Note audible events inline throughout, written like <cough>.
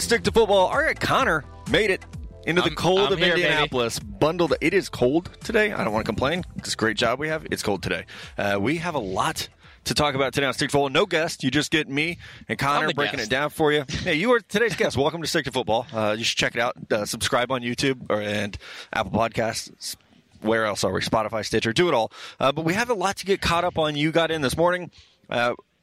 On Stick to Football, all right, Connor made it into the I'm- cold I'm of here, baby. Indianapolis. Bundled. It is cold today. I don't want to complain. It's a great job we have. It's cold today. Uh, we have a lot to talk about today on Stick to Football. No guest. You just get me and Connor breaking guest. it down for you. Hey, you are today's guest. Welcome to Stick to Football. Uh, you should check it out. Uh, subscribe on YouTube or, and Apple Podcasts. Where else are we? Spotify, Stitcher, do it all. Uh, but we have a lot to get caught up on. You got in this morning.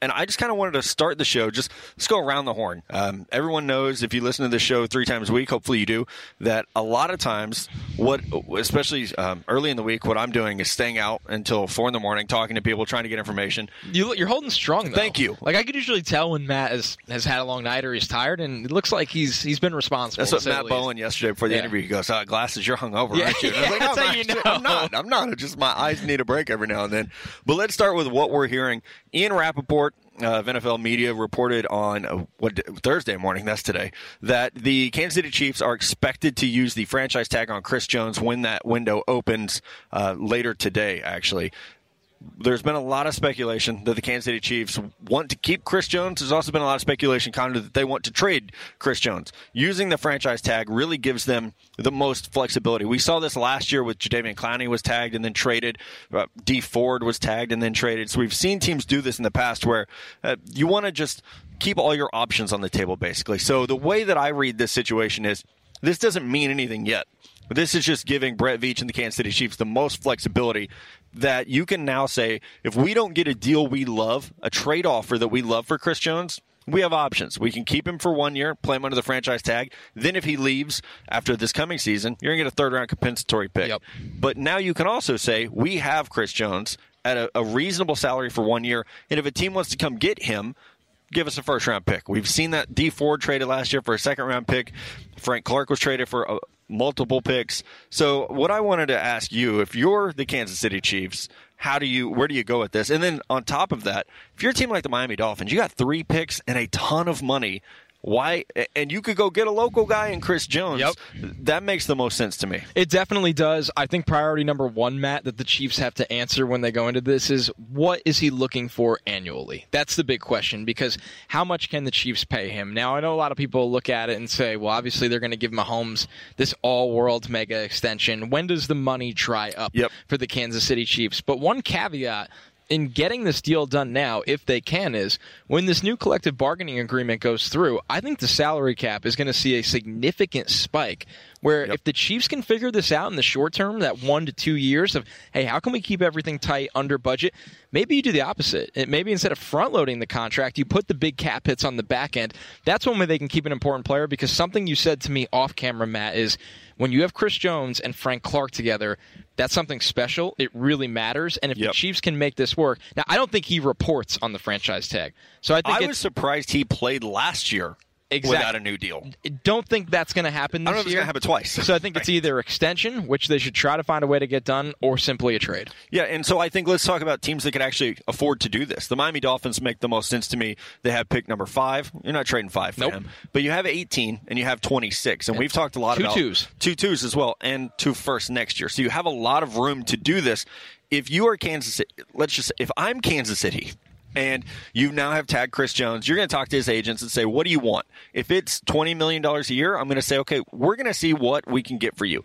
And I just kind of wanted to start the show. Just let's go around the horn. Um, everyone knows if you listen to this show three times a week, hopefully you do, that a lot of times, what, especially um, early in the week, what I'm doing is staying out until four in the morning, talking to people, trying to get information. You, you're holding strong. Though. Thank you. Like I could usually tell when Matt has, has had a long night or he's tired, and it looks like he's he's been responsible. That's what Matt. Bowen yesterday before the Yeah. interview. He goes, uh, "Glasses, you're hungover, Yeah, aren't you?" And I was yeah, <laughs> like, that's "No, how I'm you know." I'm not. I'm not. It's just my eyes need a break every now and then. But let's start with what we're hearing. Ian Rapoport of NFL Media reported on uh, what Thursday morning. That's today. That the Kansas City Chiefs are expected to use the franchise tag on Chris Jones when that window opens uh, later today. Actually, there's been a lot of speculation that the Kansas City Chiefs want to keep Chris Jones. There's also been a lot of speculation, of, that they want to trade Chris Jones. Using the franchise tag really gives them the most flexibility. We saw this last year with Jadeveon Clowney was tagged and then traded. Uh, Dee Ford was tagged and then traded. So we've seen teams do this in the past where uh, you want to just keep all your options on the table, basically. So the way that I read this situation is this doesn't mean anything yet. This is just giving Brett Veach and the Kansas City Chiefs the most flexibility that you can now say, if we don't get a deal we love, a trade offer that we love for Chris Jones, we have options. We can keep him for one year, play him under the franchise tag. Then, if he leaves after this coming season, you're going to get a third round compensatory pick. Yep. But now you can also say, we have Chris Jones at a, a reasonable salary for one year. And if a team wants to come get him, give us a first round pick. We've seen that Dee Ford traded last year for a second round pick. Frank Clark was traded for uh, multiple picks. So what I wanted to ask you, if you're the Kansas City Chiefs, how do you where do you go with this? And then on top of that, if you're a team like the Miami Dolphins, you got three picks and a ton of money. Why? And you could go get a local guy in Chris Jones. Yep. That makes the most sense to me. It definitely does. I think priority number one, Matt, that the Chiefs have to answer when they go into this is what is he looking for annually? That's the big question because how much can the Chiefs pay him? Now, I know a lot of people look at it and say, well, obviously they're going to give Mahomes this all world mega extension. When does the money dry up Yep. for the Kansas City Chiefs? But one caveat in getting this deal done now, if they can, is when this new collective bargaining agreement goes through, I think the salary cap is going to see a significant spike. Where Yep. if the Chiefs can figure this out in the short term, that one to two years of, hey, how can we keep everything tight under budget? Maybe you do the opposite. It- Maybe instead of front loading the contract, you put the big cap hits on the back end. That's one way they can keep an important player because something you said to me off camera, Matt, is when you have Chris Jones and Frank Clark together, that's something special. It really matters. And if Yep. the Chiefs can make this work, now I don't think he reports on the franchise tag. So I think I was surprised he played last year Exact- without a new deal. don't think that's going to happen this I don't know if it's year. going to happen twice. So I think it's <laughs> either extension, which they should try to find a way to get done, or simply a trade. Yeah, and so I think let's talk about teams that could actually afford to do this. The Miami Dolphins make the most sense to me. They have pick number five. You're not trading five for Nope. him, but you have 18 and you have 26, and we've talked a lot two about twos. two twos as well, and two first next year. So you have a lot of room to do this. If you are Kansas, City, let's just if I'm Kansas City. And you now have tagged Chris Jones. You're going to talk to his agents and say, "What do you want?" If it's twenty million dollars a year, I'm going to say, "Okay, we're going to see what we can get for you."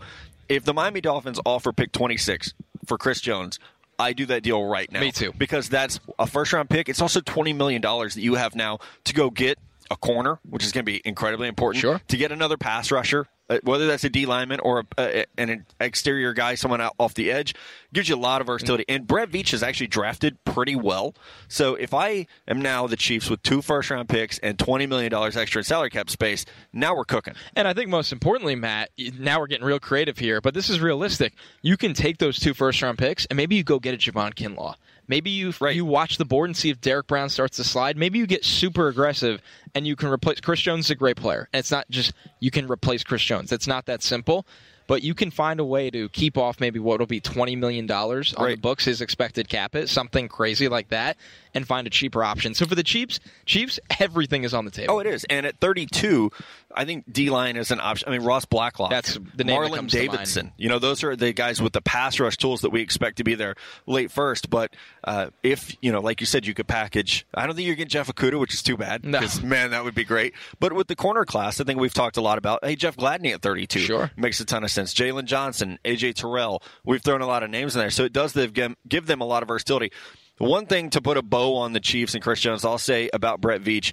If the Miami Dolphins offer pick 26 for Chris Jones, I do that deal right now. Me too. Because that's a first round pick. It's also $20 million that you have now to go get a corner, which is going to be incredibly important. Sure. To get another pass rusher, uh, whether that's a D lineman or a, a, an exterior guy, someone out off the edge, gives you a lot of versatility. And Brett Veach is actually drafted pretty well. So if I am now the Chiefs with two first round picks and $20 million extra in salary cap space, now we're cooking. And I think most importantly, Matt, now we're getting real creative here, but this is realistic. You can take those two first round picks and maybe you go get a Javon Kinlaw. Maybe you Right. you watch the board and see if Derrick Brown starts to slide. Maybe you get super aggressive and you can replace Chris Jones is a great player. And it's not just you can replace Chris Jones. It's not that simple. But you can find a way to keep off maybe what will be twenty million dollars on Right. the books, his expected cap hit, something crazy like that, and find a cheaper option. So for the Chiefs, Chiefs, everything is on the table. Oh, it is. And at 32, I think D line is an option. I mean, Ross Blacklock. That's the name that Marlon comes to mind. Davidson. You know, those are the guys with the pass rush tools that we expect to be there late first. But uh, if, you know, like you said, you could package, I don't think you're getting Jeff Okudah, which is too bad. No. Because, man, that would be great. But with the corner class, I think we've talked a lot about, hey, Jeff Gladney at 32. Sure. Makes a ton of sense. Jaylon Johnson, AJ Terrell. We've thrown a lot of names in there. So it does give give them a lot of versatility. One thing to put a bow on the Chiefs and Chris Jones, I'll say about Brett Veach,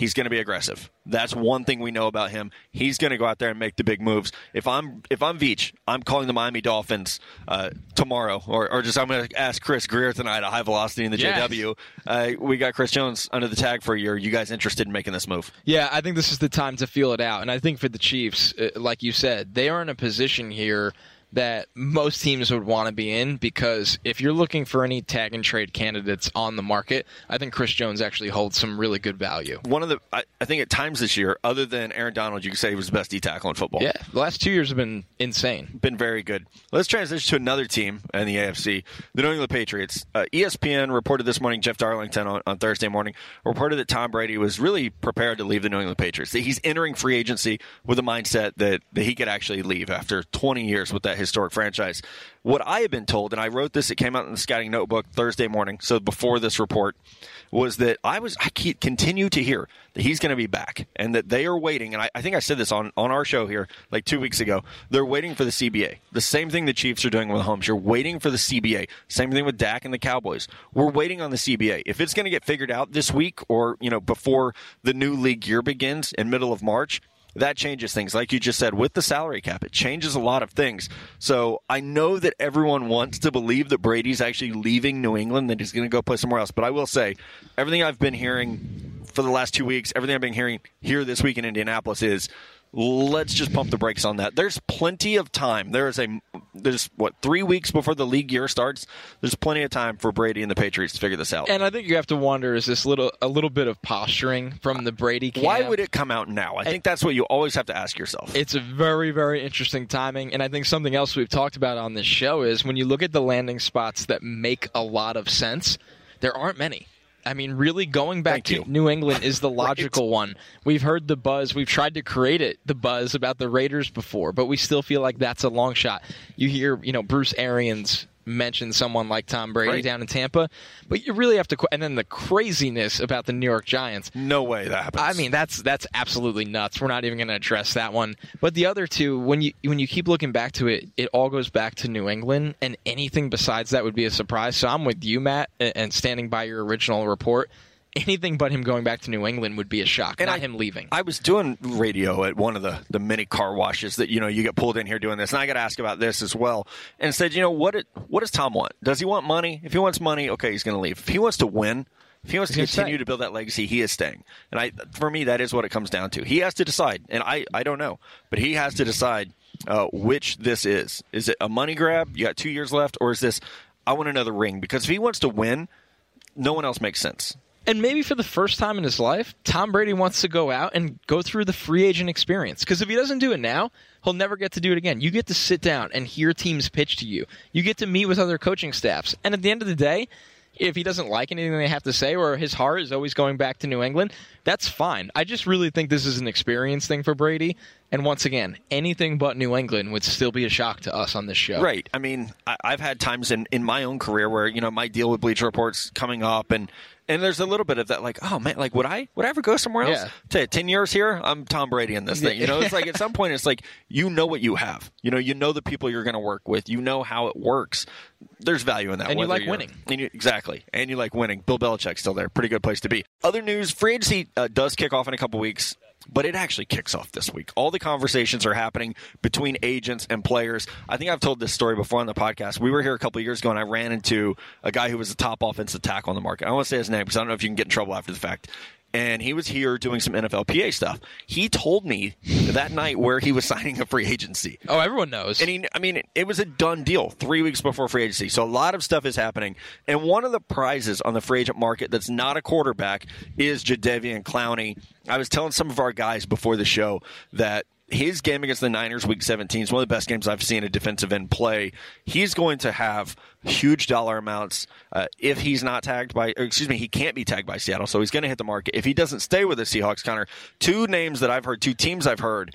he's going to be aggressive. That's one thing we know about him. He's going to go out there and make the big moves. If I'm if I'm Veach, I'm calling the Miami Dolphins uh, tomorrow, or, or just I'm going to ask Chris Grier tonight at High Velocity in the Yeah. JW. Uh, we got Chris Jones under the tag for a year. You guys interested in making this move? Yeah, I think this is the time to feel it out. And I think for the Chiefs, uh, like you said, they are in a position here that most teams would want to be in because if you're looking for any tag and trade candidates on the market, I think Chris Jones actually holds some really good value. One of the I, I think at times this year, other than Aaron Donald, you could say he was the best D tackle in football. Yeah, the last two years have been insane. been very good. Let's transition to another team in the AFC, the New England Patriots. Uh, ESPN reported this morning, Jeff Darlington on, on Thursday morning reported that Tom Brady was really prepared to leave the New England Patriots. That he's entering free agency with a mindset that, that he could actually leave after 20 years with that historic franchise. What I have been told, and I wrote this, it came out in the scouting notebook Thursday morning, so before this report, was that I was I keep, continue to hear that he's going to be back and that they are waiting. And I, I think I said this on, on our show here like two weeks ago. They're waiting for the CBA. The same thing the Chiefs are doing with Holmes. You're waiting for the CBA. Same thing with Dak and the Cowboys. We're waiting on the CBA. If it's going to get figured out this week or you know before the new league year begins in middle of March, that changes things. Like you just said, with the salary cap, it changes a lot of things. So I know that everyone wants to believe that Brady's actually leaving New England, that he's going to go play somewhere else. But I will say, everything I've been hearing for the last two weeks, everything I've been hearing here this week in Indianapolis is let's just pump the brakes on that. There's plenty of time. There is a there's what three weeks before the league year starts. There's plenty of time for Brady and the Patriots to figure this out. And I think you have to wonder: is this little a little bit of posturing from the Brady camp? Why would it come out now? I think that's what you always have to ask yourself. It's a very, very interesting timing. And I think something else we've talked about on this show is when you look at the landing spots that make a lot of sense, there aren't many. I mean, really going back Thank to you. New England is the <laughs> logical one. We've heard the buzz. We've tried to create it, the buzz about the Raiders before, but we still feel like that's a long shot. You hear, you know, Bruce Arians mention someone like Tom Brady Right. down in Tampa, but you really have to. And then the craziness about the New York Giants. no way that happens. I mean, that's that's absolutely nuts. We're not even going to address that one. But the other two, when you when you keep looking back to it, it all goes back to New England, and anything besides that would be a surprise. So I'm with you, Matt, and standing by your original report. Anything but him going back to New England would be a shock, And not I- him leaving. I was doing radio at one of the, the mini car washes that you know you get pulled in here doing this, and I got to ask about this as well. And said, you know, what it, what does Tom want? Does he want money? If he wants money, okay, he's going to leave. If he wants to win, if he wants to He's continue to build that legacy, he is staying. And I, for me, that is what it comes down to. He has to decide, and I, I don't know, but he has to decide uh, which this is. Is it a money grab? You got two years left, or is this? I want another ring because if he wants to win, no one else makes sense. And maybe for the first time in his life, Tom Brady wants to go out and go through the free agent experience. Because if he doesn't do it now, he'll never get to do it again. You get to sit down and hear teams pitch to you. You get to meet with other coaching staffs. And at the end of the day, if he doesn't like anything they have to say or his heart is always going back to New England, that's fine. I just really think this is an experience thing for Brady. And once again, anything but New England would still be a shock to us on this show. Right. I mean, I, I've had times in, in my own career where you know my deal with Bleacher Reports coming up, and and there's a little bit of that, like, oh man, like would I would I ever go somewhere else? Yeah. Ten years here, I'm Tom Brady in this thing. You know, it's like at some point, it's like you know what you have. You know, you know the people you're going to work with. You know how it works. There's value in that, And you like winning. And you, exactly, and you like winning. Bill Belichick's still there. Pretty good place to be. Other news: free agency uh, does kick off in a couple weeks. But it actually kicks off this week. All the conversations are happening between agents and players. I think I've told this story before on the podcast. We were here a couple years ago, and I ran into a guy who was the top offensive tackle on the market. I to say his name because I don't know if you can get in trouble after the fact. And he was here doing some NFLPA stuff. He told me that night where he was <laughs> signing a free agency. Oh, everyone knows. And he, I mean, it was a done deal three weeks before free agency. So a lot of stuff is happening. And one of the prizes on the free agent market that's not a quarterback is Jadeveon Clowney. I was telling some of our guys before the show that his game against the Niners week 17 is one of the best games I've seen a defensive end play. He's going to have huge dollar amounts uh, if he's not tagged by, excuse me, he can't be tagged by Seattle, so he's going to hit the market. If he doesn't stay with the Seahawks, Connor, two names that I've heard, two teams I've heard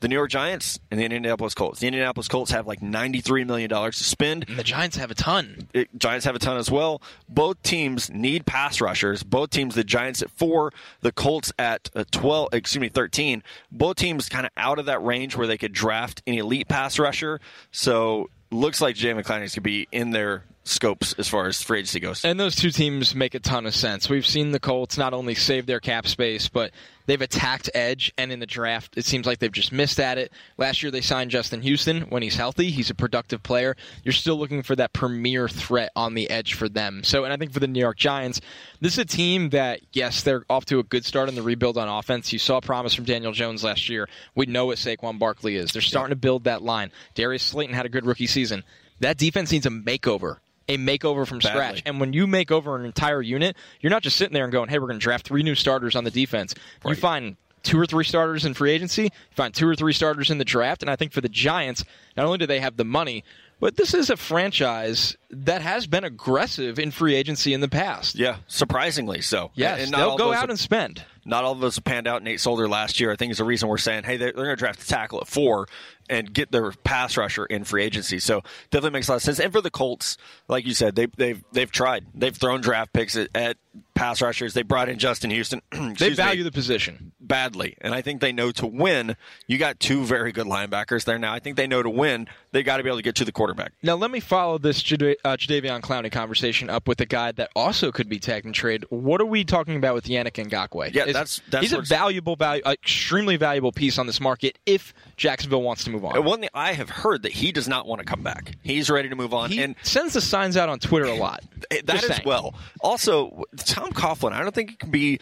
the New York Giants and the Indianapolis Colts. The Indianapolis Colts have like $93 million to spend. And the Giants have a ton. It, Giants have a ton as well. Both teams need pass rushers. Both teams, the Giants at four, the Colts at uh, 12, excuse me, 13. Both teams kind of out of that range where they could draft an elite pass rusher. So looks like Jay going to be in their scopes as far as free agency goes. And those two teams make a ton of sense. We've seen the Colts not only save their cap space, but they've attacked edge, and in the draft, it seems like they've just missed at it. Last year, they signed Justin Houston. When he's healthy, he's a productive player. You're still looking for that premier threat on the edge for them. So, and I think for the New York Giants, this is a team that, yes, they're off to a good start in the rebuild on offense. You saw a promise from Daniel Jones last year. We know what Saquon Barkley is. They're starting to build that line. Darius Slayton had a good rookie season. That defense needs a makeover a makeover from Badly. scratch. And when you make over an entire unit, you're not just sitting there and going, "Hey, we're going to draft three new starters on the defense." Right. You find two or three starters in free agency, you find two or three starters in the draft, and I think for the Giants, not only do they have the money, but this is a franchise that has been aggressive in free agency in the past. Yeah, surprisingly so. Yes, And they'll go out have- and spend. not all of those panned out. Nate Solder last year, I think, is the reason we're saying, hey, they're, they're going to draft a tackle at four and get their pass rusher in free agency. So definitely makes a lot of sense. And for the Colts, like you said, they, they've they've tried. They've thrown draft picks at, at pass rushers. They brought in Justin Houston. They <clears throat> Excuse me, value the position. badly, and I think they know to win. You got two very good linebackers there now. I think they know to win. They got to be able to get to the quarterback. Now, let me follow this uh, Jadeveon Clowney conversation up with a guy that also could be tagged and trade. What are we talking about with Yannick Ngakoue? Yeah, Is- that's- that's he's a valuable, value, extremely valuable piece on this market if Jacksonville wants to move on. One thing I have heard that he does not want to come back. He's ready to move on. he and sends the signs out on Twitter a lot. That as well. Also, Tom Coughlin. I don't think it can be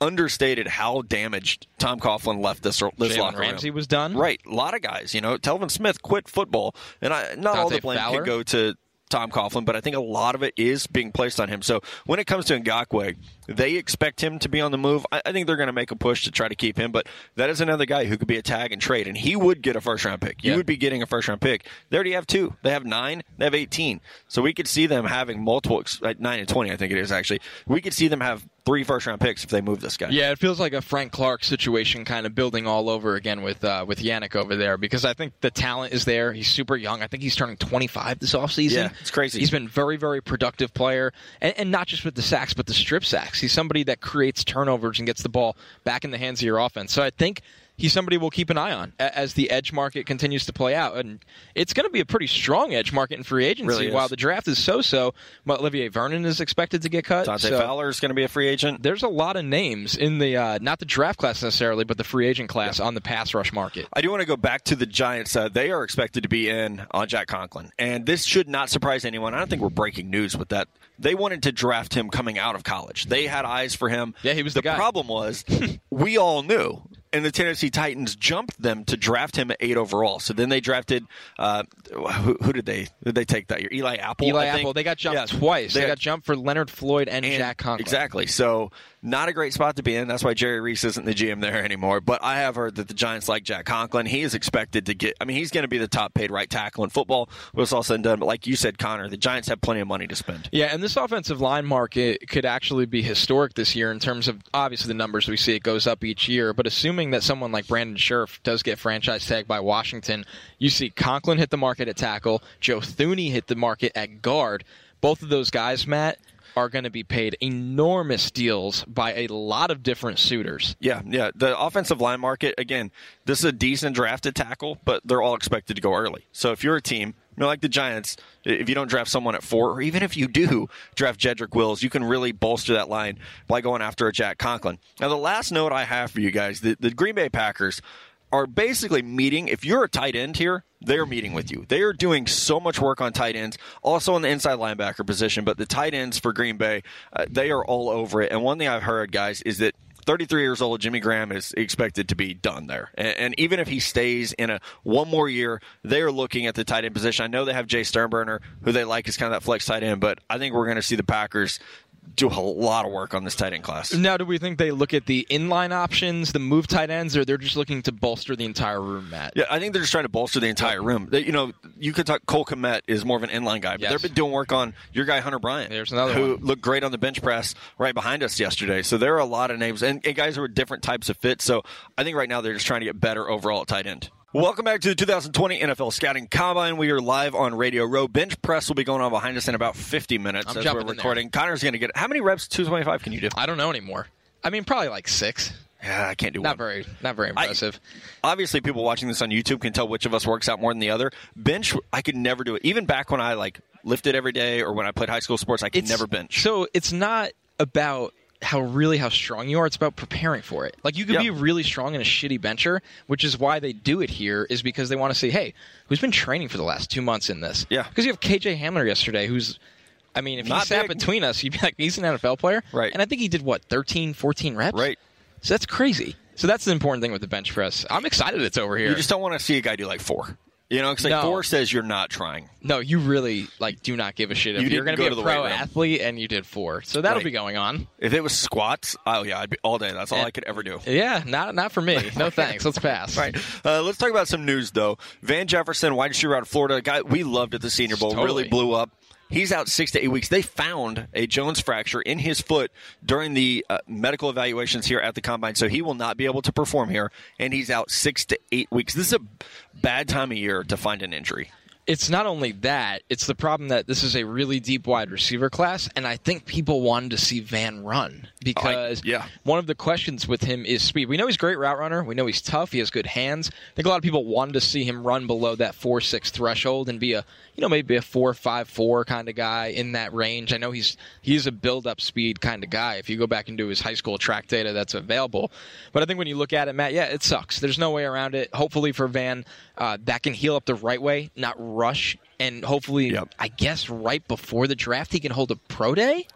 understated how damaged Tom Coughlin left this this Jalen locker room. Ramsey was done. Right, a lot of guys. You know, Telvin Smith quit football, and I, not all the blame Fowler. can go to Tom Coughlin, but I think a lot of it is being placed on him. So when it comes to Ngakoue, they expect him to be on the move. I, I think they're going to make a push to try to keep him, but that is another guy who could be a tag and trade, and he would get a first round pick. You Yeah. would be getting a first round pick. They already have two. They have nine. They have eighteen. So we could see them having multiple ex- nine and twenty. I think it is actually. We could see them have three first round picks if they move this guy. Yeah, it feels like a Frank Clark situation kind of building all over again with uh, with Yannick over there because I think the talent is there. He's super young. I think he's turning 25 this offseason. Yeah, it's crazy. He's been very, very productive player, and, and not just with the sacks, but the strip sacks. He's somebody that creates turnovers and gets the ball back in the hands of your offense. So I think he's somebody we'll keep an eye on as the edge market continues to play out, and it's going to be a pretty strong edge market in free agency. Really. While the draft is so-so, but Olivier Vernon is expected to get cut. Dante so- Fowler is going to be a free agent. there's a lot of names in the uh, not the draft class necessarily, but the free agent class on the pass rush market. I do want to go back to the Giants. Uh, they are expected to be in on Jack Conklin, and this should not surprise anyone. I don't think we're breaking news with that. They wanted to draft him coming out of college. They had eyes for him. Yeah, he was the guy. problem was <laughs> we all knew, and the Tennessee Titans jumped them to draft him at eight overall. So then they drafted uh, who, who did they did they take that year? Eli Apple. Eli I think? Apple, they got jumped Yeah. twice. They, They- got jumped for Leonard Floyd and, and- Jack Conklin. Exactly. So not a great spot to be in. That's why Jerry Reese isn't the GM there anymore. But I have heard that the Giants like Jack Conklin. He is expected to get. I mean, he's going to be the top paid right tackle in football. When it's all said and done. But like you said, Connor, the Giants have plenty of money to spend. Yeah, and this offensive line market could actually be historic this year in terms of obviously the numbers we see. It goes up each year, but assuming that someone like Brandon Scherff does get franchise tagged by Washington, you see Conklin hit the market at tackle, Joe Thuney hit the market at guard. Both of those guys, Matt, are going to be paid enormous deals by a lot of different suitors. Yeah, yeah. The offensive line market again. This is a decent drafted tackle, but they're all expected to go early. So if you're a team, you know, like the Giants, if you don't draft someone at four, or even if you do draft Jedrick Wills, you can really bolster that line by going after a Jack Conklin. Now, the last note I have for you guys: the, the Green Bay Packers are basically meeting. If you're a tight end here, they're meeting with you. They are doing so much work on tight ends, also in the inside linebacker position. But the tight ends for Green Bay, uh, they are all over it. And one thing I've heard, guys, is that 33 years old, Jimmy Graham is expected to be done there. And, and even if he stays in a one more year, they are looking at the tight end position. I know they have Jace Sternberger, who they like is kind of that flex tight end, but I think we're going to see the Packers do a lot of work on this tight end class. Now, do we think they look at the inline options, the move tight ends, or they're just looking to bolster the entire room, Matt? Yeah, I think they're just trying to bolster the entire room. They, you know, you could talk. Cole Kmet is more of an inline guy, but Yes. they've been doing work on your guy Hunter Bryant. There's another who one. looked great on the bench press right behind us yesterday. So there are a lot of names and, and guys who are different types of fits. So I think right now they're just trying to get better overall at tight end. Welcome back to the 2020 NFL Scouting Combine. We are live on Radio Row. Bench press will be going on behind us in about 50 minutes I'm as we're recording. Connor's going to get how many reps? 225 can you do? I don't know anymore. I mean, probably like six. Yeah, I can't do Not one. very, not very impressive. obviously people watching this on YouTube can tell which of us works out more than the other. Bench, I could never do it. Even back when I like lifted every day or when I played high school sports, I could It's- never bench. So it's not about how really how strong you are. It's about preparing for it. Like you could Yeah. be really strong in a shitty bencher, which is why they do it here. Is because they want to say, hey, who's been training for the last two months in this? Yeah. Because you have KJ Hamler yesterday, who's. I mean, if Not he sat big. between us, you'd be like, he's an NFL player. Right. And I think he did, what, 13, 14 reps? Right. So that's crazy. So that's the important thing with the bench press. I'm excited it's over here. You just don't want to see a guy do like four. You know, because like No. four says you're not trying. no, you really like do not give a shit if You are going go to to be a pro athlete and you did four. So that'll Right. be going on. If it was squats, oh yeah, I'd be all day. That's all And- I could ever do. Yeah, not not for me. No <laughs> thanks. Let's pass. Right. Uh, let's talk about some news though. Van Jefferson, wide receiver out of Florida, guy we loved at the Senior Bowl, Totally. really blew up. He's out six to eight weeks. They found a Jones fracture in his foot during the uh, medical evaluations here at the combine, so he will not be able to perform here, and he's out six to eight weeks. This is a bad time of year to find an injury. It's not only that, it's the problem that this is a really deep wide receiver class, and I think people wanted to see Van run because yeah. one of the questions with him is speed. We know he's a great route runner. We know he's tough. He has good hands. I think a lot of people wanted to see him run below that four six threshold and be a you know maybe a four five four kind of guy in that range. I know he's he's a build up speed kind of guy. If you go back into his high school track data that's available, but I think when you look at it, Matt, yeah, it sucks. There's no way around it. Hopefully for Van, uh, that can heal up the right way, not rush. And hopefully, Yep. I guess right before the draft, he can hold a pro day.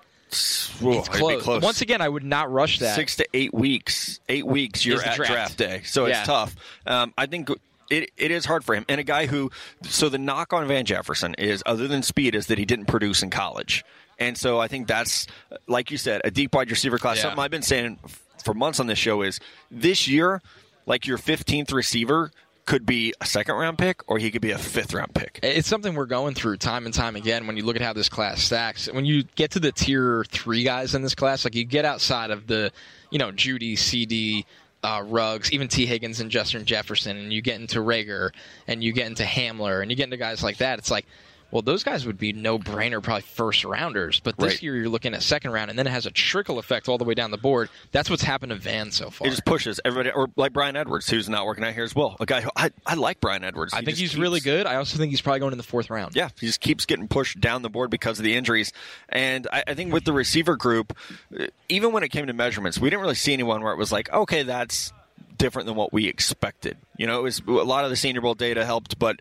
Whoa, close. close. Once again, I would not rush that. six to eight weeks. Eight weeks, you're at draft. draft. day, so Yeah. it's tough. Um, I think it it is hard for him, and a guy who. So the knock on Van Jefferson is, other than speed, is that he didn't produce in college, and so I think that's, like you said, a deep wide receiver class. Yeah. Something I've been saying for months on this show is this year, like your 15th receiver could be a second round pick, or he could be a fifth round pick. It's something we're going through time and time again when you look at how this class stacks. When you get to the tier three guys in this class, like you get outside of the, you know, Jeudy, CD, uh, Ruggs, even T. Higgins and Justin Jefferson, and you get into Reagor, and you get into Hamler, and you get into guys like that, it's like, well, those guys would be no brainer, probably first rounders. But this Right. year you're looking at second round, and then it has a trickle effect all the way down the board. That's what's happened to Van so far. It just pushes everybody, or like Bryan Edwards, who's not working out here as well. A guy who I, I like Bryan Edwards. I think he's really good. I also think he's probably going in the fourth round. Yeah, he just keeps getting pushed down the board because of the injuries. And I, I think with the receiver group, uh, even when it came to measurements, we didn't really see anyone where it was like, okay, that's different than what we expected. You know, it was a lot of the Senior Bowl data helped, but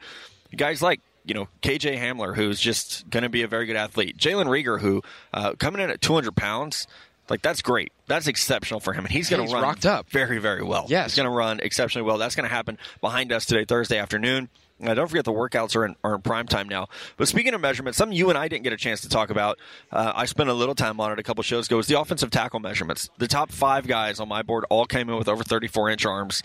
guys like you know KJ Hamler, who's just going to be a very good athlete, Jalen Reagor, who uh, coming in at 200 pounds. Like that's great. That's exceptional for him, and he's going to run rocked up. very, very well. Yes. he's going to run exceptionally well. That's going to happen behind us today, Thursday afternoon. Uh, don't forget the workouts are in, are in prime time now. But speaking of measurements, something you and I didn't get a chance to talk about. Uh, I spent a little time on it a couple shows ago. Was the offensive tackle measurements? The top five guys on my board all came in with over 34 inch arms.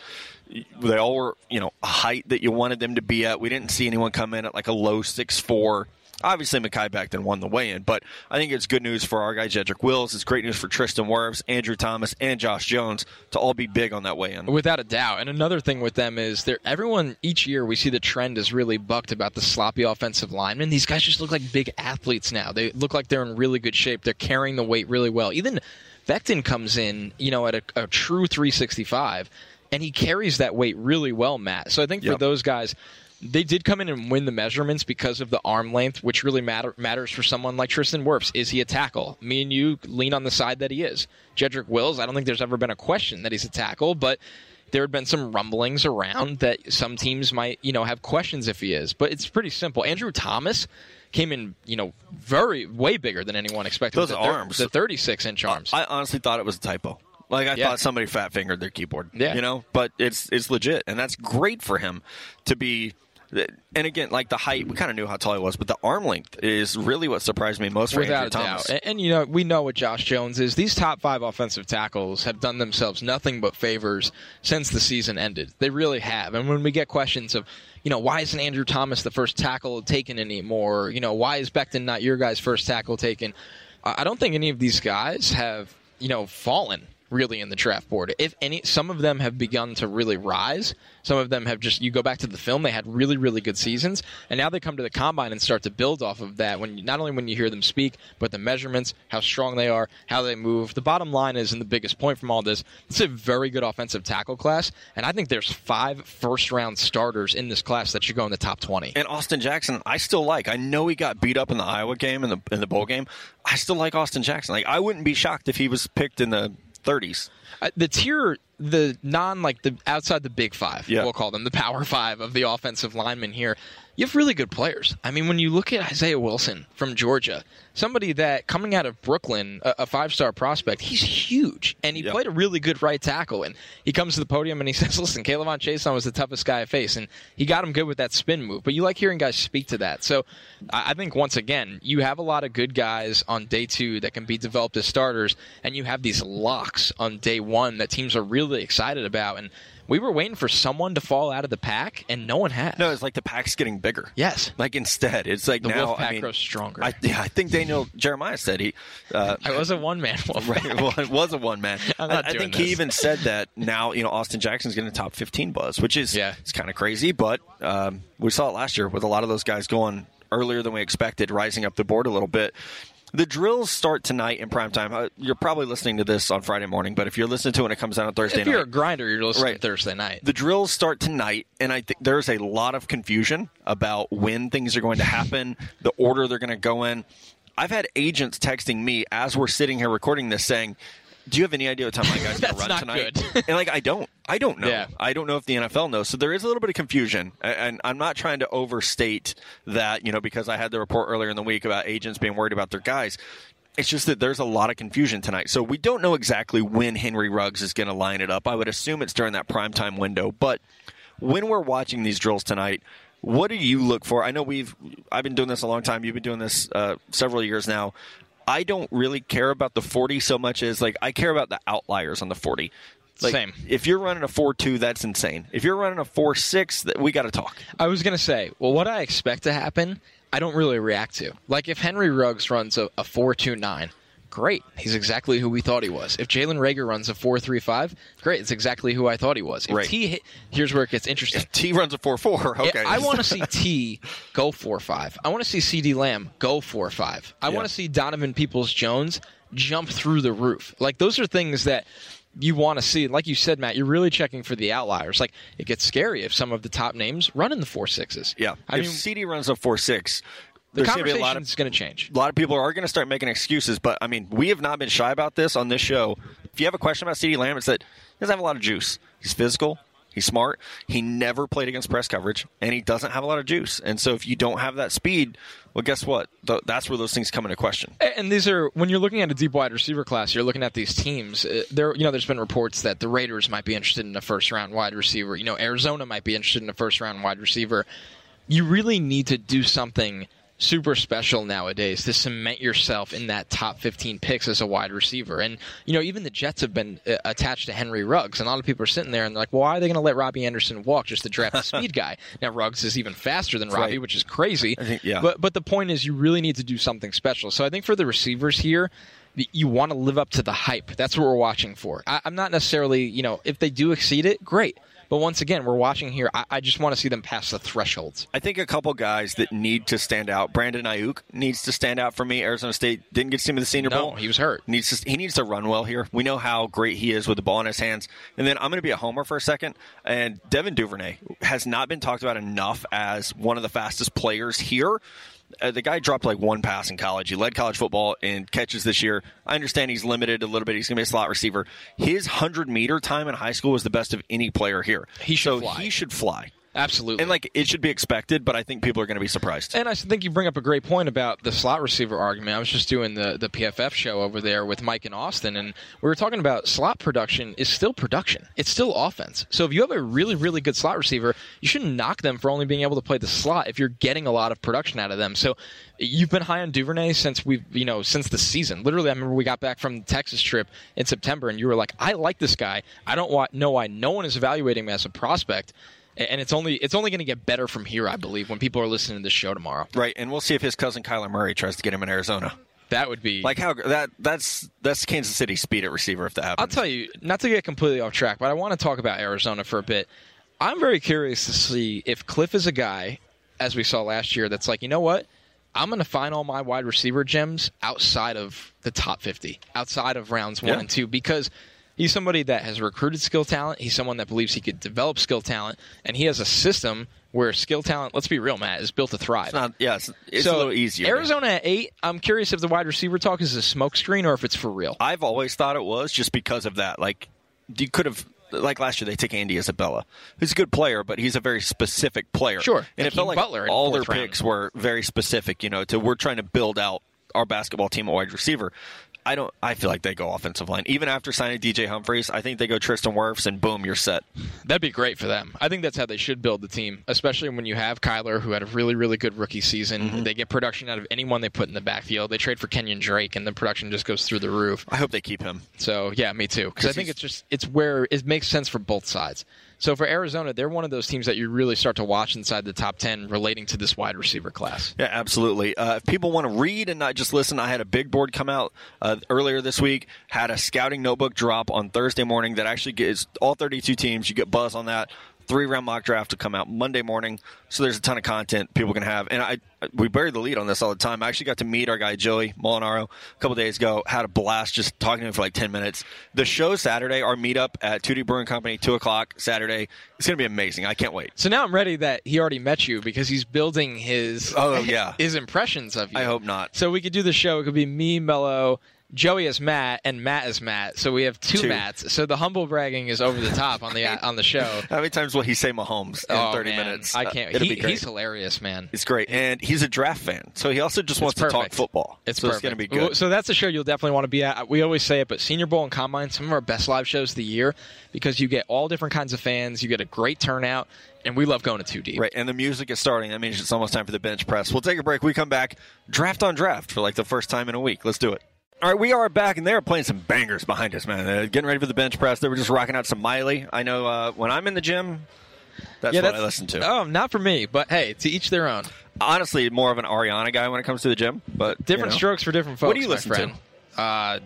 They all were, you know, height that you wanted them to be at. We didn't see anyone come in at like a low six four. Obviously, Mekhi Becton won the weigh-in, but I think it's good news for our guy Jedrick Wills. It's great news for Tristan Wirfs, Andrew Thomas, and Josh Jones to all be big on that weigh-in. Without a doubt. And another thing with them is they're everyone each year we see the trend is really bucked about the sloppy offensive linemen. These guys just look like big athletes now. They look like they're in really good shape. They're carrying the weight really well. Even Becton comes in, you know, at a, a true 365, and he carries that weight really well, Matt. So I think for Yep. those guys, they did come in and win the measurements because of the arm length, which really matter, matters for someone like Tristan Wirfs. Is he a tackle? Me and you lean on the side that he is. Jedrick Wills, I don't think there's ever been a question that he's a tackle, but there had been some rumblings around that some teams might, you know, have questions if he is. But it's pretty simple. Andrew Thomas came in, you know, very way bigger than anyone expected. Those with the thir- arms. the 36 inch arms. I honestly thought it was a typo. Like I Yeah. thought somebody fat fingered their keyboard. Yeah. You know, but it's it's legit, and that's great for him to be And again, like the height, we kind of knew how tall he was, but the arm length is really what surprised me most for Without Andrew a Thomas. doubt. And, and, you know, we know what Josh Jones is. These top five offensive tackles have done themselves nothing but favors since the season ended. They really have. And when we get questions of, you know, why isn't Andrew Thomas the first tackle taken anymore? You know, why is Becton not your guy's first tackle taken? I don't think any of these guys have, you know, fallen really in the draft board. If any, some of them have begun to really rise. Some of them have just. You go back to the film; they had really, really good seasons, and now they come to the combine and start to build off of that. When not only when you hear them speak, but the measurements, how strong they are, how they move. The bottom line is, and the biggest point from all this, it's a very good offensive tackle class, and I think there's five first-round starters in this class that should go in the top twenty. And Austin Jackson, I still like. I know he got beat up in the Iowa game in the in the bowl game. I still like Austin Jackson. Like I wouldn't be shocked if he was picked in the 30s. Uh, the tier, the non like the outside the big five, Yeah. we'll call them the power five of the offensive linemen here. You have really good players. I mean, when you look at Isaiah Wilson from Georgia, somebody that coming out of Brooklyn, a, a five star prospect, he's huge, and he Yeah. played a really good right tackle. And he comes to the podium and he <laughs> says, "Listen, K'Lavon Chaisson was the toughest guy I faced, and he got him good with that spin move." But you like hearing guys speak to that. So I I think once again, you have a lot of good guys on day two that can be developed as starters, and you have these locks on day one that teams are really excited about. And we were waiting for someone to fall out of the pack, and no one has. No, it's like the pack's getting bigger. Yes. Like instead, it's like The now. wolf I pack mean, grows stronger. I, yeah, I think Daniel Jeremiah said he. Uh, I was a one man <laughs> wolf. Right. Well, it was a one man. <laughs> I'm not I doing think he even said that now, you know, Austin Jackson's getting top 15 buzz, which is Yeah. it's kind of crazy, but um, we saw it last year with a lot of those guys going earlier than we expected, rising up the board a little bit. The drills start tonight in prime time. Uh, you're probably listening to this on Friday morning, but if you're listening to it when it comes out on Thursday night. If you're a grinder, you're listening Right. Thursday night. the drills start tonight, and I think there's a lot of confusion about when things are going to happen, <laughs> the order they're going to go in. I've had agents texting me as we're sitting here recording this saying, "Do you have any idea what time my guy's going <laughs> to run not tonight?" good. and like, I don't. I don't know. Yeah. I don't know if the NFL knows. So there is a little bit of confusion, and I'm not trying to overstate that. You know, because I had the report earlier in the week about agents being worried about their guys. It's just that there's a lot of confusion tonight. So we don't know exactly when Henry Ruggs is going to line it up. I would assume it's during that primetime window. But when we're watching these drills tonight, what do you look for? I know we've I've been doing this a long time. You've been doing this uh, several years now. I don't really care about the 40 so much as like I care about the outliers on the 40. Like, Same. If you're running a 4-2, that's insane. If you're running a 4-6, th- we got to talk. I was going to say, well, what I expect to happen, I don't really react to. Like, if Henry Ruggs runs a, a 4 2 9, great. He's exactly who we thought he was. If Jalen Reagor runs a 4 3 5, great. It's exactly who I thought he was. If Right. T hit, here's where it gets interesting. T runs a 4-4. Okay. I want to <laughs> see T go 4 5. I want to see CeeDee Lamb go 4 5. I Yeah. want to see Donovan Peoples Jones jump through the roof. Like, those are things that you want to see. Like you said, Matt, you're really checking for the outliers. Like, it gets scary if some of the top names run in the 4 6s. yeah. I if mean, CD runs a 4-6, the there's going to be a conversation lot of is going to change. a lot of people are going to start making excuses, but I mean, we have not been shy about this on this show. If you have a question about CeeDee Lamb, it's that he doesn't have a lot of juice. He's physical. He's smart. He never played against press coverage, and he doesn't have a lot of juice. And so, if you don't have that speed, well, guess what? Th- that's where those things come into question. And these are when you're looking at a deep wide receiver class, you're looking at these teams. uh, There, you know, there's been reports that the Raiders might be interested in a first round wide receiver. You know, Arizona might be interested in a first round wide receiver. You really need to do something super special nowadays to cement yourself in that top 15 picks as a wide receiver. And you know, even the Jets have been uh, attached to Henry Ruggs, and a lot of people are sitting there and they're like, "Well, why are they going to let Robbie Anderson walk just to draft a <laughs> speed guy?" Now Ruggs is even faster than Robbie, right. which is crazy. Think- yeah. But but the point is, you really need to do something special. So I think for the receivers here, you want to live up to the hype. That's what we're watching for. I, I'm not necessarily, you know, if they do exceed it, great. But once again, we're watching here. I, I just want to see them pass the thresholds. I think a couple guys that need to stand out. Brandon Aiyuk needs to stand out for me. Arizona State didn't get to see him in the Senior No, Bowl. he was hurt. Needs to, he needs to run well here. We know how great he is with the ball in his hands. And then I'm going to be a homer for a second. And Devin Duvernay has not been talked about enough as one of the fastest players here. Uh, the guy dropped like one pass in college. He led college football in catches this year. I understand he's limited a little bit. He's going to be a slot receiver. His 100 meter time in high school was the best of any player here. He should so fly. he should fly. Absolutely. And like it should be expected, but I think people are going to be surprised. And I think you bring up a great point about the slot receiver argument. I was just doing the, the PFF show over there with Mike and Austin, and we were talking about slot production is still production. It's still offense. So if you have a really, really good slot receiver, you shouldn't knock them for only being able to play the slot if you're getting a lot of production out of them. So you've been high on Duvernay since we've, you know, since the season. Literally, I remember we got back from the Texas trip in September, and you were like, I like this guy. I don't want, know why no one is evaluating him as a prospect and it's only it's only going to get better from here, I believe, when people are listening to this show tomorrow. Right, and we'll see if his cousin Kyler Murray tries to get him in Arizona. That would be like how that that's that's Kansas City speed at receiver if that happens. I'll tell you, not to get completely off track, but I want to talk about Arizona for a bit. I'm very curious to see if Kliff is a guy, as we saw last year, that's like, you know what? I'm going to find all my wide receiver gems outside of the top 50, outside of rounds one Yeah. and two, because he's somebody that has recruited skill talent. He's someone that believes he could develop skill talent, and he has a system where skill talent, let's be real, Matt, is built to thrive. It's not, yeah, it's, it's so a little easier. Arizona at eight. I'm curious if the wide receiver talk is a smokescreen or if it's for real. I've always thought it was just because of that. Like you could have. Like last year, they took Andy Isabella, who's a good player, but he's a very specific player. Sure. and it felt like Butler all their round. picks were very specific. You know, to we're trying to build out our basketball team at wide receiver. I don't. I feel like they go offensive line. Even after signing DJ Humphries, I think they go Tristan Wirfs, and boom, you're set. That'd be great for them. I think that's how they should build the team, especially when you have Kyler, who had a really, really good rookie season. Mm-hmm. They get production out of anyone they put in the backfield. They trade for Kenyan Drake, and the production just goes through the roof. I hope they keep him. So yeah, me too. Because I think it's just it's where it makes sense for both sides. So for Arizona, they're one of those teams that you really start to watch inside the top ten relating to this wide receiver class. Yeah, absolutely. Uh, if people want to read and not just listen, I had a big board come out uh, earlier this week. Had a scouting notebook drop on Thursday morning that actually gets all 32 teams. You get buzz on that. Three round mock draft to come out Monday morning. So there's a ton of content people can have. And I we buried the lead on this all the time. I actually got to meet our guy Joey Molinaro a couple days ago. Had a blast just talking to him for like 10 minutes. The show Saturday, our meetup at 2D Brewing Company, 2 o'clock Saturday. It's going to be amazing. I can't wait. So now I'm ready that he already met you because he's building his Oh, yeah. <laughs> his impressions of you. I hope not. So we could do the show. It could be me, Mello, Joey is Matt, and Matt is Matt. So we have two, Two. Matts. So the humble bragging is over the top on the <laughs> on the show. How many times will he say Mahomes in oh, 30 man. minutes? I Uh, can't. it'll he- he's hilarious, man. It's great, and he's a draft fan, so he also just wants to talk football. It's so perfect. it's going to be good. So that's a show you'll definitely want to be at. We always say it, but Senior Bowl and Combine, some of our best live shows of the year, because you get all different kinds of fans. You get a great turnout, and we love going to two deep. Right, and the music is starting. That means it's almost time for the bench press. We'll take a break. We come back, draft on draft for like the first time in a week. Let's do it. All right, we are back, and they're playing some bangers behind us, man. Uh, getting ready for the bench press. They were just rocking out some Miley. I know uh, when I'm in the gym, that's yeah, what that's I listen to. Oh, not for me, but hey, to each their own. Honestly, more of an Ariana guy when it comes to the gym, but you Different know, strokes for different folks. What do you listen to? Uh,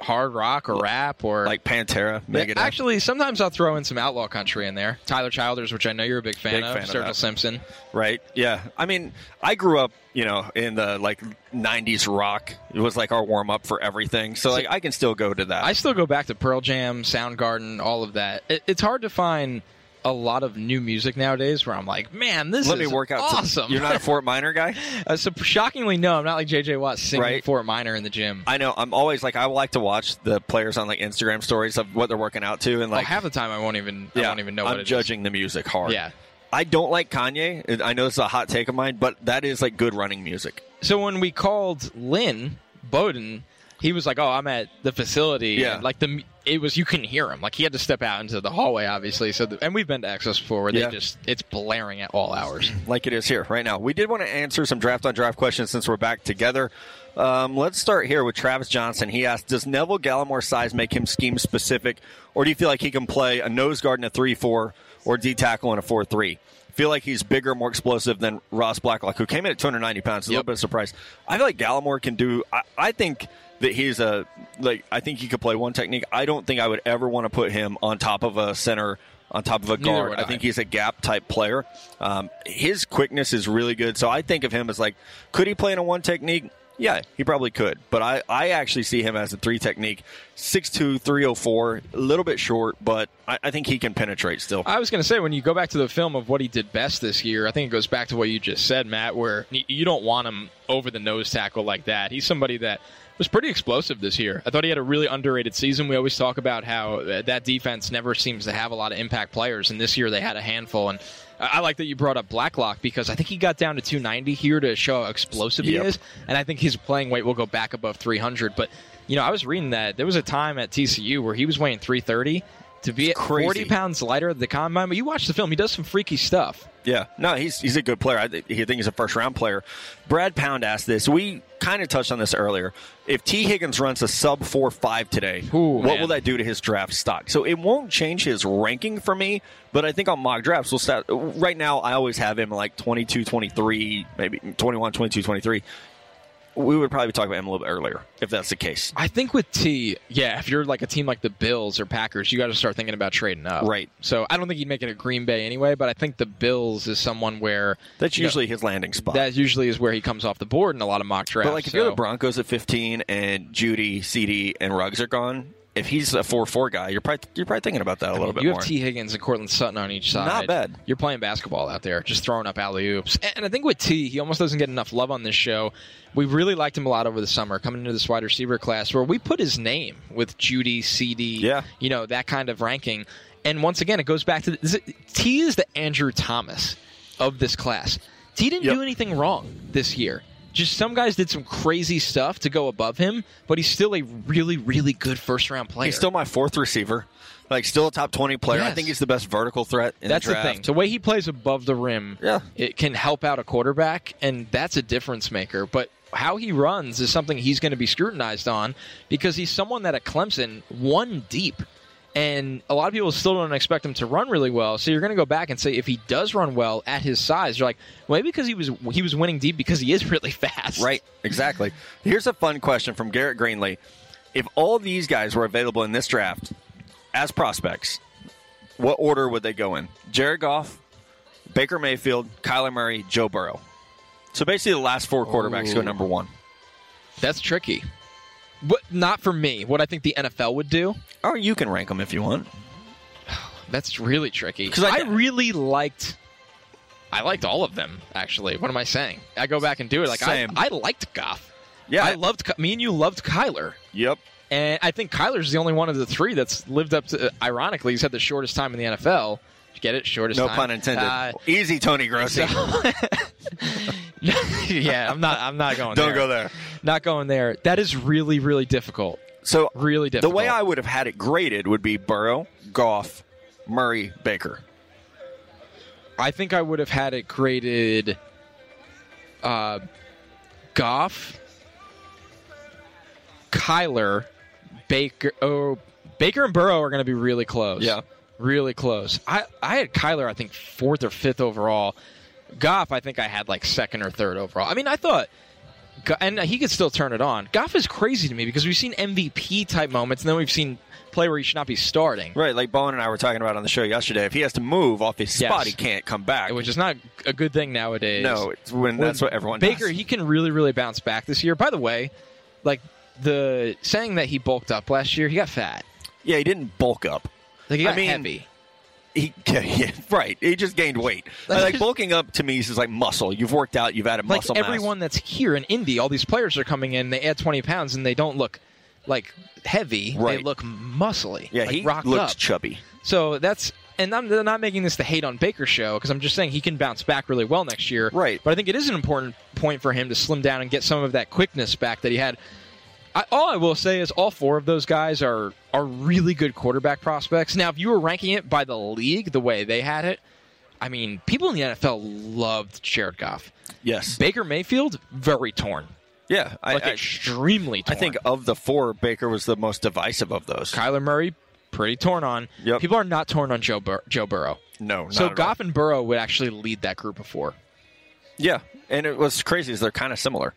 hard rock or rap or like Pantera, Megadeth. Actually, sometimes I'll throw in some outlaw country in there. Tyler Childers, which I know you're a big fan Big of. fan of Sturgill that. Simpson. Right. Yeah. I mean, I grew up, you know, in the like '90s rock. It was like our warm up for everything. So like, I can still go to that. I still go back to Pearl Jam, Soundgarden, all of that. It, it's hard to find a lot of new music nowadays where I'm like, man, this Let is me work out. some- awesome. You're not a <laughs> Fort Minor guy. uh, so shockingly, no, I'm not like JJ Watt singing Right. Fort Minor in the gym. I know. I'm always like, I like to watch the players on like Instagram stories of what they're working out to, and Like like, half the time, I won't even. I yeah, won't even know I'm what it is. judging the music hard. Yeah. I don't like Kanye. I know it's a hot take of mine, but that is like good running music. So when we called Lynn Bowden, he was like, "Oh, I'm at the facility." Yeah. And, like the it was you couldn't hear him. Like he had to step out into the hallway, obviously. So the, and we've been to Access before, where Yeah. they just it's blaring at all hours. like it is here right now. We did want to answer some draft on draft questions since we're back together. Um, let's start here with Travis Johnson. He asked, "Does Neville Gallimore's size make him scheme specific, or do you feel like he can play a nose guard in a three-four or D tackle in a four-three? Feel like he's bigger, more explosive than Ross Blacklock, who came in at 290 pounds. A little bit of surprise. I feel like Gallimore can do. I, I think that he's a like. I think he could play one technique. I don't think I would ever want to put him on top of a center. On top of a guard, I I. think he's a gap type player. Um, his quickness is really good, so I think of him as like, could he play in a one technique? Yeah, he probably could, but I, I actually see him as a three technique, 6'2", 304, a little bit short, but I, I think he can penetrate still. I was going to say when you go back to the film of what he did best this year, I think it goes back to what you just said, Matt, where you don't want him over the nose tackle like that. He's somebody that was pretty explosive this year. I thought he had a really underrated season. We always talk about how uh, that defense never seems to have a lot of impact players, and this year they had a handful. And I like that you brought up Blacklock because I think he got down to 290 here to show how explosive Yep. he is, and I think his playing weight will go back above 300. But you know, I was reading that there was a time at TCU where he was weighing 330 to be at 40 pounds lighter at the combine. But you watch the film; he does some freaky stuff. Yeah, no, he's he's a good player. I think, I think he's a first round player. Brad Pound asked this. We kind of touched on this earlier. If Tee Higgins runs a sub four five today, Ooh, what man. will that do to his draft stock? So it won't change his ranking for me, but I think on mock drafts, we'll start. Right now, I always have him like 22, 23, maybe 21, 22, 23. We would probably talk about him a little bit earlier if that's the case. I think with T, yeah, if you're like a team like the Bills or Packers, you got to start thinking about trading up. Right. So I don't think he'd make it at Green Bay anyway, but I think the Bills is someone where That's you know, usually his landing spot. that usually is where he comes off the board in a lot of mock drafts. But like if so- you're the Broncos at 15 and Jeudy, CD, and Ruggs are gone, if he's a four-four guy, you're probably you're probably thinking about that a I little mean, bit you more. have Tee Higgins and Courtland Sutton on each side. Not bad. You're playing basketball out there, just throwing up alley oops. And I think with T, he almost doesn't get enough love on this show. We really liked him a lot over the summer, coming into this wide receiver class, where we put his name with Jeudy, CeeDee, Yeah. you know that kind of ranking. And once again, it goes back to the, T is the Andrew Thomas of this class. T didn't Yep. do anything wrong this year. Just some guys did some crazy stuff to go above him, but he's still a really, really good first round player. He's still my fourth receiver, like still a top 20 player. I think he's the best vertical threat in That's the the, thing. The way he plays above the rim, Yeah. it can help out a quarterback, and that's a difference maker. But how he runs is something he's going to be scrutinized on because he's someone that at Clemson won deep. And a lot of people still don't expect him to run really well. So you're going to go back and say if he does run well at his size, you're like, well, maybe because he was he was winning deep because he is really <laughs> fast. Right, exactly. Here's a fun question from Garrett Greenlee. If all these guys were available in this draft as prospects, what order would they go in? Jared Goff, Baker Mayfield, Kyler Murray, Joe Burrow. So basically, the last four quarterbacks go number one. That's tricky. But not for me. What I think the NFL would do. Or you can rank them if you want. <sighs> That's really tricky. 'Cause I- I, really liked. I liked all of them. Actually, what am I saying? I go back and do it. Like Same. I, I liked Goff. Yeah. I loved. Me and you loved Kyler, Yep. and I think Kyler's the only one of the three that's lived up to. ironically, he's had the shortest time in the NFL. Did you get it? Shortest. No time? pun intended. Uh, Easy, Tony Grossi. <laughs> yeah, I'm not. I'm not going. Don't there. go there. Not going there. That is really, really difficult. So Really The way I would have had it graded would be Burrow, Goff, Murray, Baker. I think I would have had it graded uh, Goff, Kyler, Baker. Oh, Baker and Burrow are going to be really close. Yeah. really close. I I had Kyler. I think fourth or fifth overall. Goff, I think I had like second or third overall. I mean, I thought. And he could still turn it on. Goff is crazy to me because we've seen MVP type moments, and then we've seen play where he should not be starting, Right, like Bowen and I were talking about on the show yesterday. If he has to move off his Yes. spot, he can't come back. which is not a good thing nowadays. no, it's when that's what everyone Baker, does. he can really, really bounce back this year. By the way, like the saying that he bulked up last year, he got fat. yeah, he didn't bulk up. Like he I got mean, heavy. He, <laughs> yeah, yeah, right. He just gained weight. That's like bulking up to me is like muscle. You've worked out. You've added Like muscle mass. everyone that's here in Indy, all these players are coming in. They add twenty pounds and they don't look like heavy. They look muscly. Yeah, like he rocked looks up. chubby. So that's and I'm they're not making this the hate on Baker show because I'm just saying he can bounce back really well next year. Right. But I think it is an important point for him to slim down and get some of that quickness back that he had. I, all I will say is all four of those guys are are really good quarterback prospects. Now, if you were ranking it by the league the way they had it, I mean, people in the NFL loved Jared Goff. Yes. Baker Mayfield very torn, yeah. I, like I, extremely Torn. I think of the four, Baker was the most divisive of those. Kyler Murray pretty torn on. Yep. People are not torn on Joe Bur- Joe Burrow. No, So at all. Goff and Burrow would actually lead that group of four. Yeah, and it was crazy is they're kind of similar.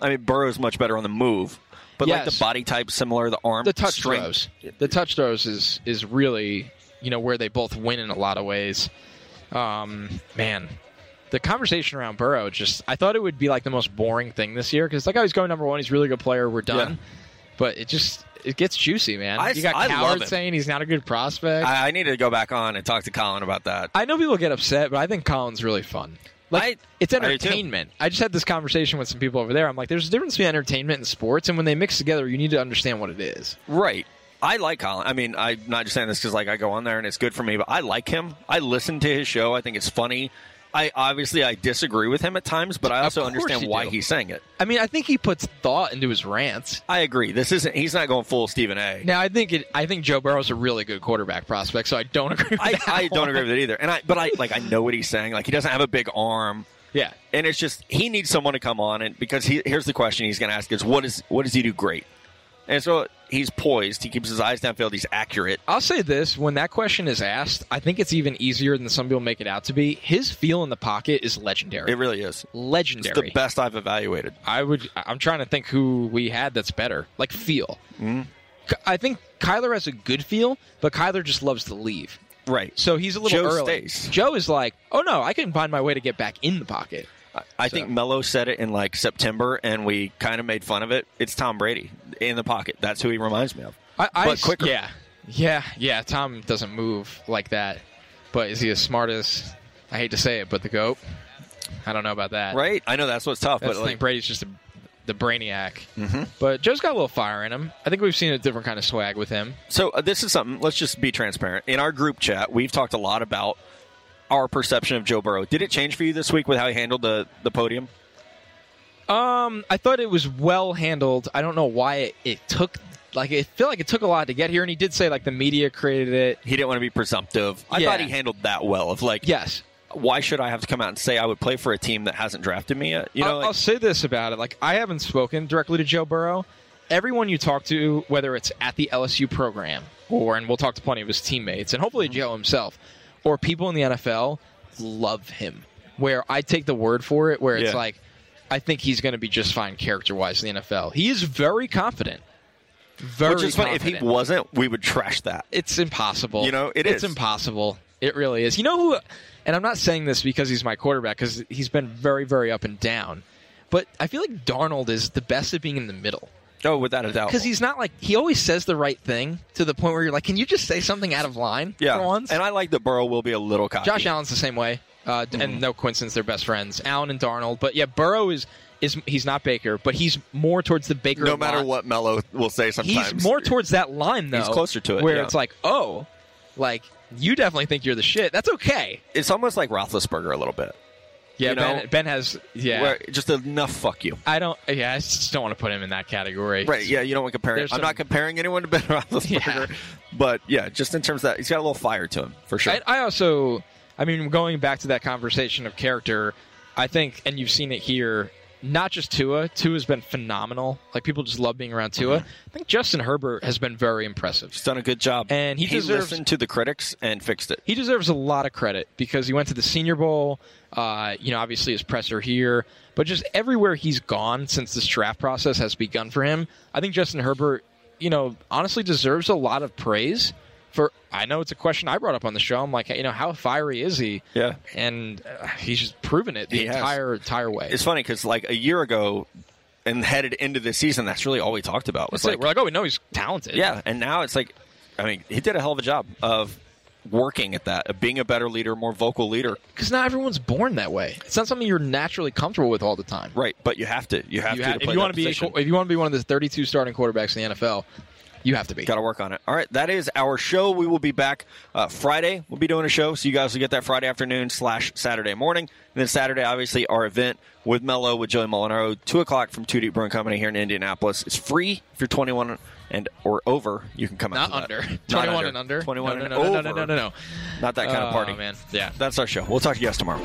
I mean, Burrow's much better on the move, but like the body type similar, the arm, The touch strength. throws, the touch throws is is really you know where they both win in a lot of ways. Um, man, the conversation around Burrow just I thought it would be like the most boring thing this year because like I was going number one, he's a really good player, we're done. Yeah. But it just it gets juicy, man. I- you got I Cowherd saying he's not a good prospect. I, I, I need to go back on and talk to Colin about that. I know people get upset, but I think Colin's really fun. Like I- it's I entertainment. I, just had this conversation with some people over there. I'm like, there's a difference between entertainment and sports, and when they mix together, you need to understand what it is. Right. I like Colin. I mean, I'm not just saying this because like I go on there and it's good for me, but I like him. I listen to his show. I think it's funny. I obviously I disagree with him at times, but I also understand why do. he's saying it. I mean, I think he puts thought into his rants. I agree. This isn't. He's not going full Stephen A. Now, I think it. I think Joe Burrow's a really good quarterback prospect, so I don't <laughs> agree. With I, that I don't agree with it either. And I, but I like I know what he's saying. Like he doesn't have a big arm, Yeah, and it's just he needs someone to come on and because he here's the question he's going to ask is what is what does he do great? And so he's poised. He keeps his eyes downfield. He's accurate. I'll say this: when that question is asked, I think it's even easier than some people make it out to be. His feel in the pocket is legendary. It really is. It's legendary. the best I've evaluated. I would. I'm trying to think who we had that's better. Like feel. Mm-hmm. I think Kyler has a good feel, but Kyler just loves to leave. Right. So he's a little Joe early. stays. Joe is like, oh no, I can find my way to get back in the pocket. I- I think Mello said it in like September, and we kind of made fun of it. It's Tom Brady in the pocket. That's who he reminds me of. I, I But quicker. Yeah, yeah, yeah. Tom doesn't move like that, but is he as smart as? I hate to say it, but the goat. I don't know about that. Right. I know that's what's tough, That's but the thing. Brady's just a, the brainiac. Mm-hmm. But Joe's got a little fire in him. I think we've seen a different kind of swag with him. So uh, this is something. Let's just be transparent. In our group chat, we've talked a lot about our perception of Joe Burrow. Did it change for you this week with how he handled the the podium? Um, I thought it was well handled. I don't know why it, it took. Like, I feel like it took a lot to get here, and he did say like the media created it. He didn't want to be presumptive. I Yeah. thought he handled that well. Of like, Yes, why should I have to come out and say I would play for a team that hasn't drafted me yet? You know, I'll, like, I'll say this about it: like, I haven't spoken directly to Joe Burrow. Everyone you talk to, whether it's at the LSU program or, and we'll talk to plenty of his teammates, and hopefully Joe himself, or people in the NFL, love him. Where I take the word for it, where it's Yeah. like, I think he's going to be just fine character-wise in the NFL. He is very confident. Very which is funny. If he wasn't, we would trash that. it's impossible. You know, it it's is. impossible. It really is. You know who? And I'm not saying this because he's my quarterback, because he's been very, very up and down. But I feel like Darnold is the best at being in the middle Oh, without a doubt. because he's not like he always says the right thing to the point where you're like, can you just say something out of line yeah, for once? and I like that Burrow will be a little cocky. Josh Allen's the same way, uh, Mm-hmm. and no coincidence, they're best friends. Allen and Darnold, but yeah, Burrow is is he's not Baker, but he's more towards the Baker. no matter line. what Mello will say, sometimes He's more towards that line though. He's closer to it, where yeah. it's like, oh, like you definitely think you're the shit. That's okay. It's almost like Roethlisberger a little bit. Yeah, You ben, know? ben has. Yeah, Where just enough fuck you. I don't. Yeah, I just don't want to put him in that category. Right, yeah, you don't want to compare. There's I'm some- not comparing anyone to Ben <laughs> Roethlisberger, Yeah. but yeah, just in terms of that, he's got a little fire to him for sure. I, I also, I mean, going back to that conversation of character, I think, and you've seen it here. Not just Tua. Tua's been phenomenal. Like people just love being around Tua. Mm-hmm. I think Justin Herbert has been very impressive. He's done a good job, And he deserves- listened to the critics and fixed it. he deserves a lot of credit because he went to the Senior Bowl. Uh, you know, obviously his presser here, but just everywhere he's gone since this draft process has begun for him. I think Justin Herbert, you know, honestly deserves a lot of praise. For I know it's a question I brought up on the show. I'm like, you know, how fiery is he? Yeah. and uh, he's just proven it the He has. entire entire way. It's funny because like a year ago, and headed into this season, that's really all we talked about was That's it. like, We're like, oh, we know he's talented. yeah, and now it's like, I mean, he did a hell of a job of working at that, of being a better leader, more vocal leader. because not everyone's born that way. It's not something you're naturally comfortable with all the time. Right, but you have to. You have You to. ha- to if you want to be, if you want to be one of the 32 starting quarterbacks in the NFL, you have to be. Got to work on it. All right, that is our show. We will be back uh, Friday. We'll be doing a show, so you guys will get that Friday afternoon slash Saturday morning. And then Saturday, obviously, our event with Mello with Joey Molinaro, two o'clock from Two Deep Brewing Company here in Indianapolis. It's free if you're 21 and or over. You can come out. Not under. Not 21 and under. 21 no, and no, no, over. no, no, no, no, no. Not that kind of Oh, party, man. Yeah. That's our show. We'll talk to you guys tomorrow.